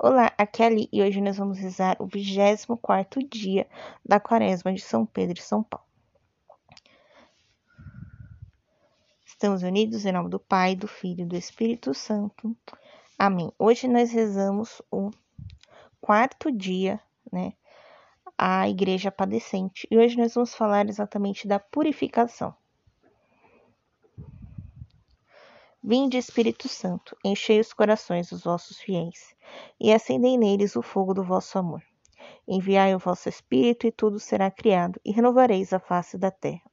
Olá, aqui é Ali e hoje nós vamos rezar o 24 dia da Quaresma de São Pedro e São Paulo. Estamos unidos em nome do Pai, do Filho e do Espírito Santo. Amém. Hoje nós rezamos o quarto dia, né, a Igreja Padecente. E hoje nós vamos falar exatamente da purificação. Vinde, Espírito Santo, enchei os corações dos vossos fiéis, e acendei neles o fogo do vosso amor. Enviai o vosso Espírito, e tudo será criado, e renovareis a face da terra.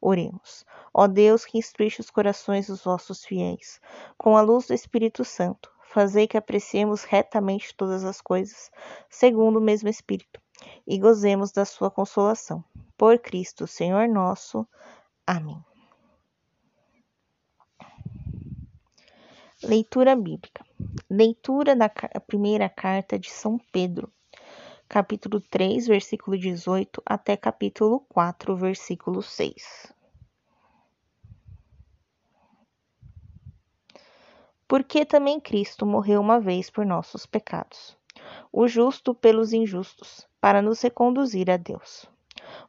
Oremos. Ó Deus, que instruiste os corações dos vossos fiéis, com a luz do Espírito Santo, fazei que apreciemos retamente todas as coisas, segundo o mesmo Espírito, e gozemos da sua consolação. Por Cristo, Senhor nosso. Amém. Leitura bíblica. Leitura da primeira carta de São Pedro, capítulo 3, versículo 18 até capítulo 4, versículo 6. Porque também Cristo morreu uma vez por nossos pecados, o justo pelos injustos, para nos reconduzir a Deus.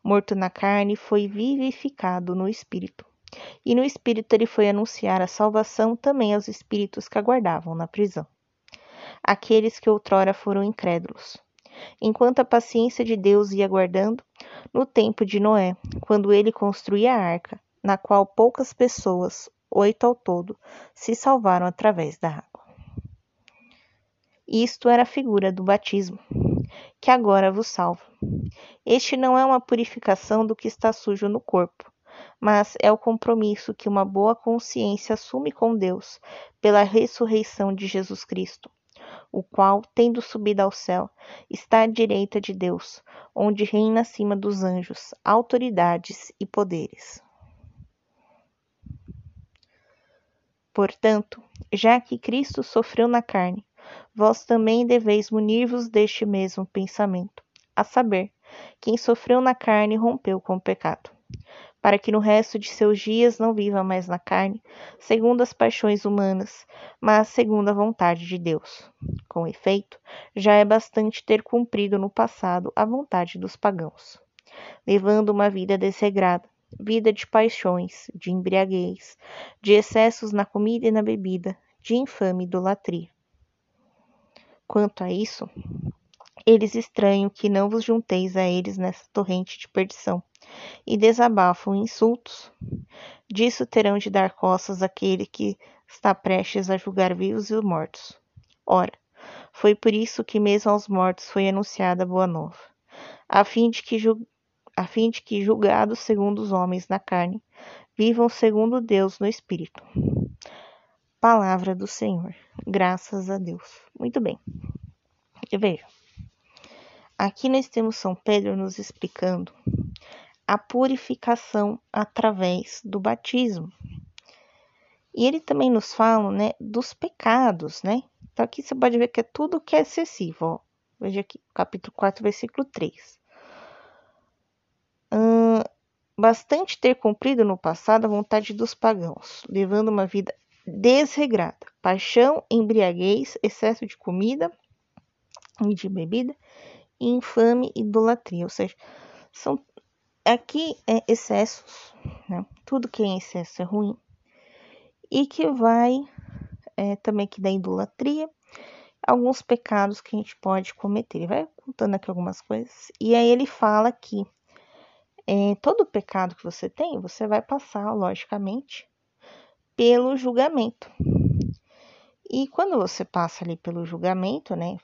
Morto na carne, foi vivificado no espírito e no Espírito ele foi anunciar a salvação também aos espíritos que aguardavam na prisão, aqueles que outrora foram incrédulos. Enquanto a paciência de Deus ia aguardando, no tempo de Noé, quando ele construía a arca, na qual poucas pessoas, oito ao todo, se salvaram através da água. Isto era a figura do batismo, que agora vos salva. Este não é uma purificação do que está sujo no corpo, mas é o compromisso que uma boa consciência assume com Deus pela ressurreição de Jesus Cristo, o qual, tendo subido ao céu, está à direita de Deus, onde reina acima dos anjos, autoridades e poderes. Portanto, já que Cristo sofreu na carne, vós também deveis munir-vos deste mesmo pensamento, a saber, quem sofreu na carne rompeu com o pecado para que no resto de seus dias não viva mais na carne, segundo as paixões humanas, mas segundo a vontade de Deus. Com efeito, já é bastante ter cumprido no passado a vontade dos pagãos, levando uma vida desregrada, vida de paixões, de embriaguez, de excessos na comida e na bebida, de infame idolatria. Quanto a isso, eles estranham que não vos junteis a eles nessa torrente de perdição e desabafam insultos. Disso terão de dar costas aquele que está prestes a julgar vivos e mortos. Ora, foi por isso que mesmo aos mortos foi anunciada a boa nova, a fim de que, a fim de que julgados segundo os homens na carne, vivam segundo Deus no Espírito. Palavra do Senhor. Graças a Deus. Muito bem. Veja. Aqui nós temos São Pedro nos explicando a purificação através do batismo. E ele também nos fala, né, dos pecados, né? Então aqui você pode ver que é tudo que é excessivo, ó. Veja aqui, capítulo 4, versículo 3. Hum, bastante ter cumprido no passado a vontade dos pagãos, levando uma vida desregrada, paixão, embriaguez, excesso de comida e de bebida, e infame idolatria, ou seja, são aqui é excessos, né? Tudo que é em excesso é ruim. E que vai é, também que da idolatria, alguns pecados que a gente pode cometer. Ele vai contando aqui algumas coisas. E aí ele fala que é, todo pecado que você tem, você vai passar, logicamente, pelo julgamento. E quando você passa ali pelo julgamento, né?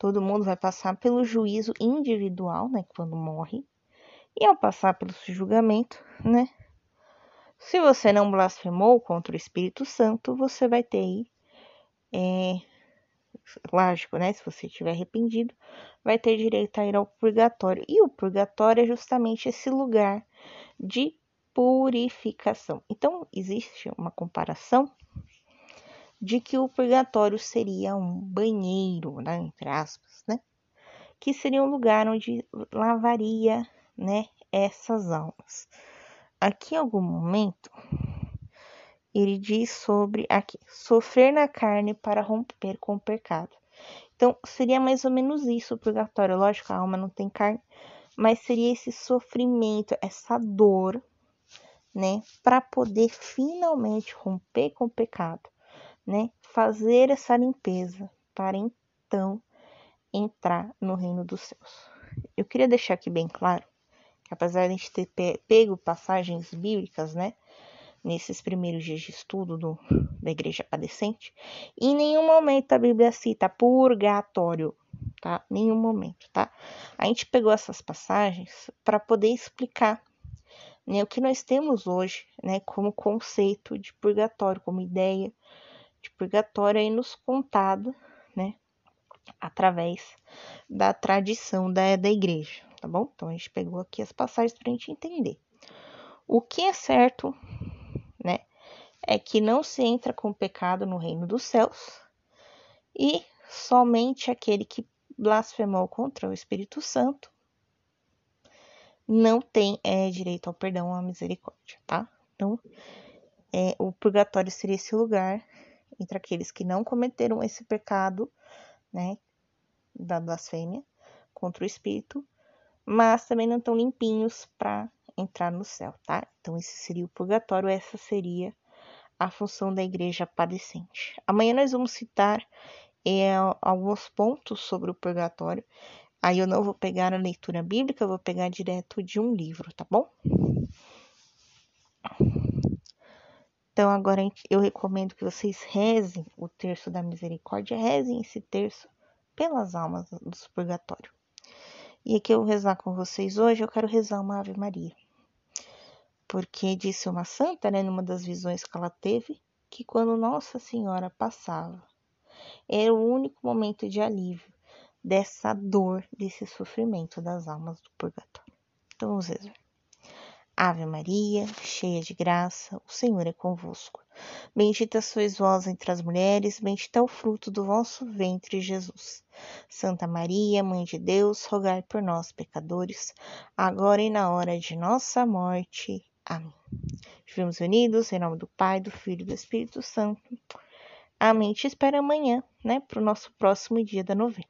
Todo mundo vai passar pelo juízo individual, né? Quando morre. E ao passar pelo julgamento, né? Se você não blasfemou contra o Espírito Santo, você vai ter aí, é, lógico, né? Se você estiver arrependido, vai ter direito a ir ao purgatório. E o purgatório é justamente esse lugar de purificação. Então, existe uma comparação de que o purgatório seria um banheiro, né, entre aspas, né? Que seria um lugar onde lavaria né, essas almas. Aqui em algum momento ele diz sobre aqui, sofrer na carne para romper com o pecado. Então, seria mais ou menos isso o purgatório. Lógico, a alma não tem carne, mas seria esse sofrimento, essa dor, né, para poder finalmente romper com o pecado, né, fazer essa limpeza para então entrar no reino dos céus. Eu queria deixar aqui bem claro que apesar de a gente ter pego passagens bíblicas, né, nesses primeiros dias de estudo do, da igreja padecente, em nenhum momento a Bíblia cita purgatório, tá? Nenhum momento, tá? A gente pegou essas passagens para poder explicar né, o que nós temos hoje, né, como conceito de purgatório, como ideia de purgatório aí nos contado, né, através da tradição da, da igreja, tá bom? Então a gente pegou aqui as passagens para a gente entender. O que é certo né? É que não se entra com pecado no reino dos céus e somente aquele que blasfemou contra o Espírito Santo não tem é, direito ao perdão ou à misericórdia, tá? Então, é, o purgatório seria esse lugar entre aqueles que não cometeram esse pecado, né, da blasfêmia contra o Espírito, mas também não estão limpinhos para entrar no céu, tá? Então, esse seria o purgatório, essa seria a função da igreja padecente. Amanhã nós vamos citar é, alguns pontos sobre o purgatório. Aí eu não vou pegar a leitura bíblica, eu vou pegar direto de um livro, tá bom? Então, agora eu recomendo que vocês rezem o terço da misericórdia, rezem esse terço pelas almas dos purgatório. E aqui eu vou rezar com vocês hoje, eu quero rezar uma Ave Maria porque disse uma santa, né, numa das visões que ela teve, que quando Nossa Senhora passava, era o único momento de alívio dessa dor, desse sofrimento das almas do purgatório. Então vamos rezar. Ave Maria, cheia de graça, o Senhor é convosco. Bendita sois vós entre as mulheres, bendito é o fruto do vosso ventre, Jesus. Santa Maria, Mãe de Deus, rogai por nós, pecadores, agora e na hora de nossa morte. Amém. Estivemos unidos em nome do Pai, do Filho e do Espírito Santo. Amém. Te espero amanhã, né, para o nosso próximo dia da novena.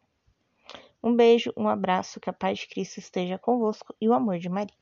Um beijo, um abraço, que a paz de Cristo esteja convosco e o amor de Maria.